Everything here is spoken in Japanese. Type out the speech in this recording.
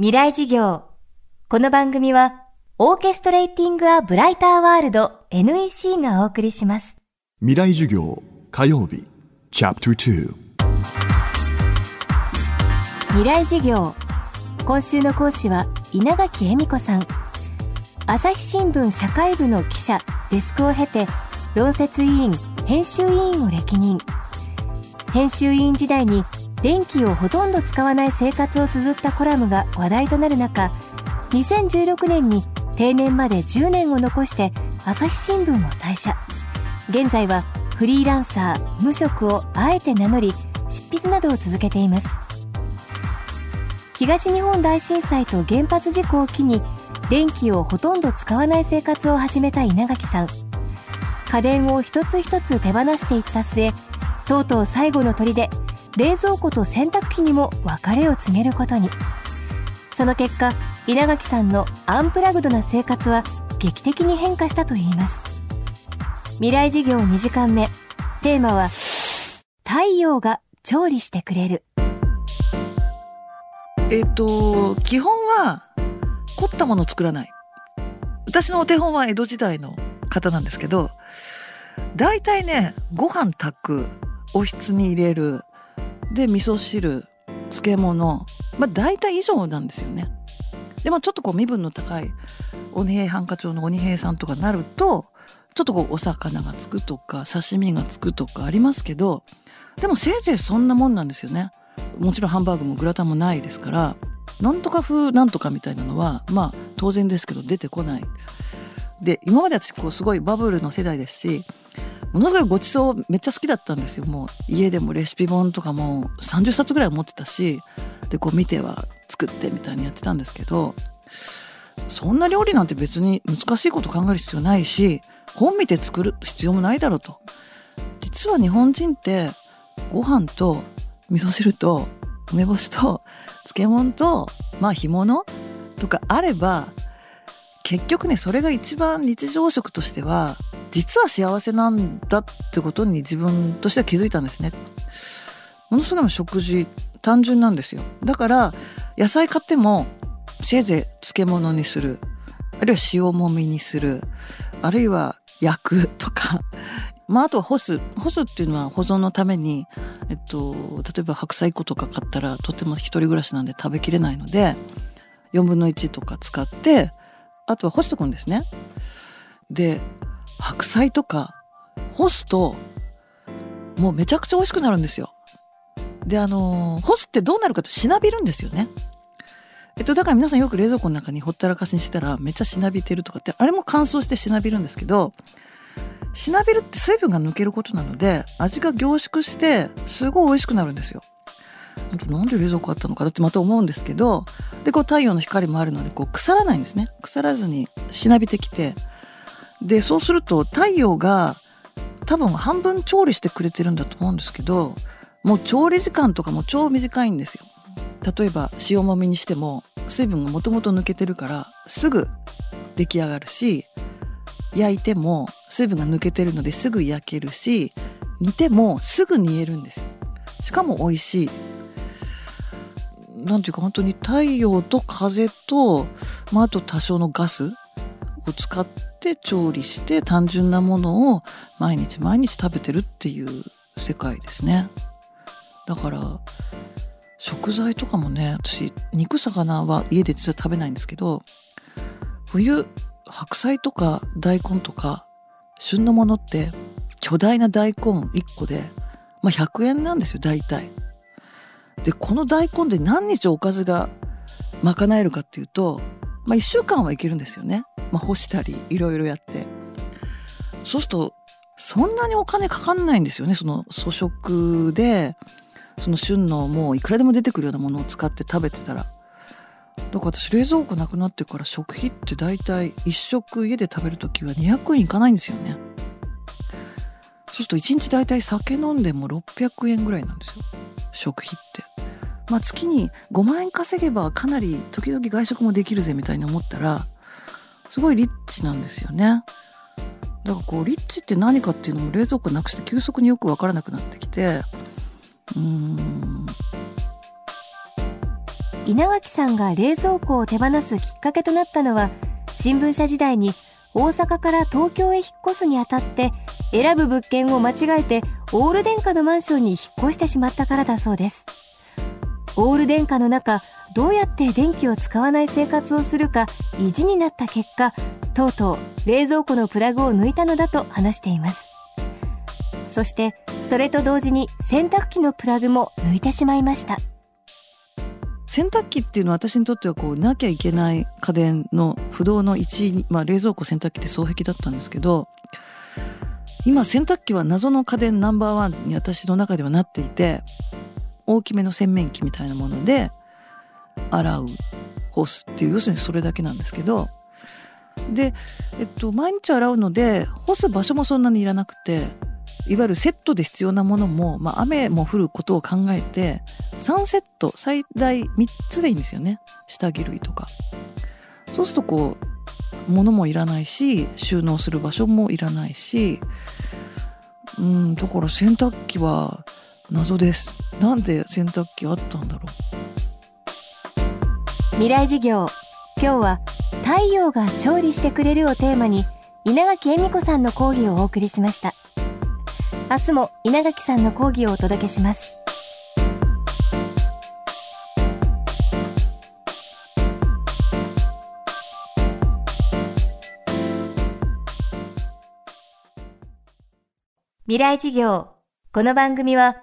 未来事業。この番組は、オーケストレーティング・ア・ブライター・ワールド NEC がお送りします。未来授業火曜日チャプター未来事業。今週の講師は稲垣恵美子さん。朝日新聞社会部の記者、デスクを経て、論説委員、編集委員を歴任。編集委員時代に電気をほとんど使わない生活を綴ったコラムが話題となる中2016年に定年まで10年を残して朝日新聞を退社。現在はフリーランサー無職をあえて名乗り執筆などを続けています。東日本大震災と原発事故を機に電気をほとんど使わない生活を始めた稲垣さん。家電を一つ一つ手放していった末とうとう最後の砦冷蔵庫と洗濯機にも別れを告げることに。その結果稲垣さんのアンプラグドな生活は劇的に変化したといいます。未来事業2時間目。テーマは太陽が調理してくれる。えっ、と基本は凝ったものを作らない。私のお手本は江戸時代の方なんですけど大体ねご飯炊くおひつに入れるで味噌汁漬物まあ大体以上なんですよね。でまあちょっとこう身分の高い鬼平犯科帳の鬼平さんとかなるとちょっとこうお魚がつくとか刺身がつくとかありますけどでもせいぜいそんなもんなんですよね。もちろんハンバーグもグラタンもないですからなんとか風なんとかみたいなのはまあ当然ですけど出てこない。で今まで私こうすごいバブルの世代ですしものすごいごちそうめっちゃ好きだったんですよ。もう家でもレシピ本とかも30冊ぐらい持ってたしでこう見ては作ってみたいにやってたんですけどそんな料理なんて別に難しいこと考える必要ないし本見て作る必要もないだろうと。実は日本人ってご飯と味噌汁と梅干しと漬物とまあ干物とかあれば結局ねそれが一番日常食としては実は幸せなんだってことに自分としては気づいたんですね。ものすごい食事単純なんですよ。だから野菜買ってもせいぜい漬物にするあるいは塩もみにするあるいは焼くとか まああとは干す干すっていうのは保存のためにえっと例えば白菜粉とか買ったらとても一人暮らしなんで食べきれないので4分の1とか使ってあとは干しとくんですね。で白菜とか干すともうめちゃくちゃ美味しくなるんですよ。であの干すってどうなるかとしなびるんですよね。えっとだから皆さんよく冷蔵庫の中にほったらかしにしたらめっちゃしなびてるとかってあれも乾燥してしなびるんですけどしなびるって水分が抜けることなので味が凝縮してすごい美味しくなるんですよ。なんで冷蔵庫あったのかだってまた思うんですけどでこう太陽の光もあるのでこう腐らないんですね腐らずにしなびてきてでそうすると太陽が多分半分調理してくれてるんだと思うんですけどもう調理時間とかも超短いんですよ。例えば塩もみにしても水分がもともと抜けてるからすぐ出来上がるし焼いても水分が抜けてるのですぐ焼けるし煮てもすぐ煮えるんですしかも美味しい。なんていうか本当に太陽と風と、まあ、あと多少のガスを使って調理して単純なものを毎日毎日食べてるっていう世界ですねだから食材とかもね私肉魚は家で実は食べないんですけど冬白菜とか大根とか旬のものって巨大な大根1個で、まあ、100円なんですよ大体。でこの大根で何日おかずが賄えるかっていうと、まあ、1週間はいけるんですよね、まあ、干したりいろいろやって。そうするとそんなにお金かかんないんですよねその粗食でその旬のもういくらでも出てくるようなものを使って食べてたら。だから私冷蔵庫なくなってから食費って大体1食家で食べる時は200円いかないんですよね。そうすると1日大体酒飲んでも600円ぐらいなんですよ。食費って。まあ月に5万円稼げばかなり時々外食もできるぜみたいに思ったらすごいリッチなんですよね。だからこうリッチって何かっていうのも冷蔵庫なくして急速によく分からなくなってきて。うん。稲垣さんが冷蔵庫を手放すきっかけとなったのは新聞社時代に大阪から東京へ引っ越すにあたって選ぶ物件を間違えてオール電化のマンションに引っ越してしまったからだそうです。オール電化の中どうやって電気を使わない生活をするか意地になった結果とうとう冷蔵庫のプラグを抜いたのだと話しています。そしてそれと同時に洗濯機のプラグも抜いてしまいました。洗濯機っていうのは私にとってはこうなきゃいけない家電の不動の1位、まあ、冷蔵庫洗濯機って双璧だったんですけど今洗濯機は謎の家電ナンバーワンに私の中ではなっていて大きめの洗面器みたいなもので洗う干すっていう要するにそれだけなんですけどで、えっと、毎日洗うので干す場所もそんなにいらなくていわゆるセットで必要なものも、まあ、雨も降ることを考えて3セット最大3つでいいんですよね下着類とか。そうするとこう物もいらないし収納する場所もいらないしうんだから洗濯機は謎です。なんで洗濯機あったんだろう。未来事業。今日は太陽が調理してくれるをテーマに稲垣恵美子さんの講義をお送りしました。明日も稲垣さんの講義をお届けします。未来事業。この番組は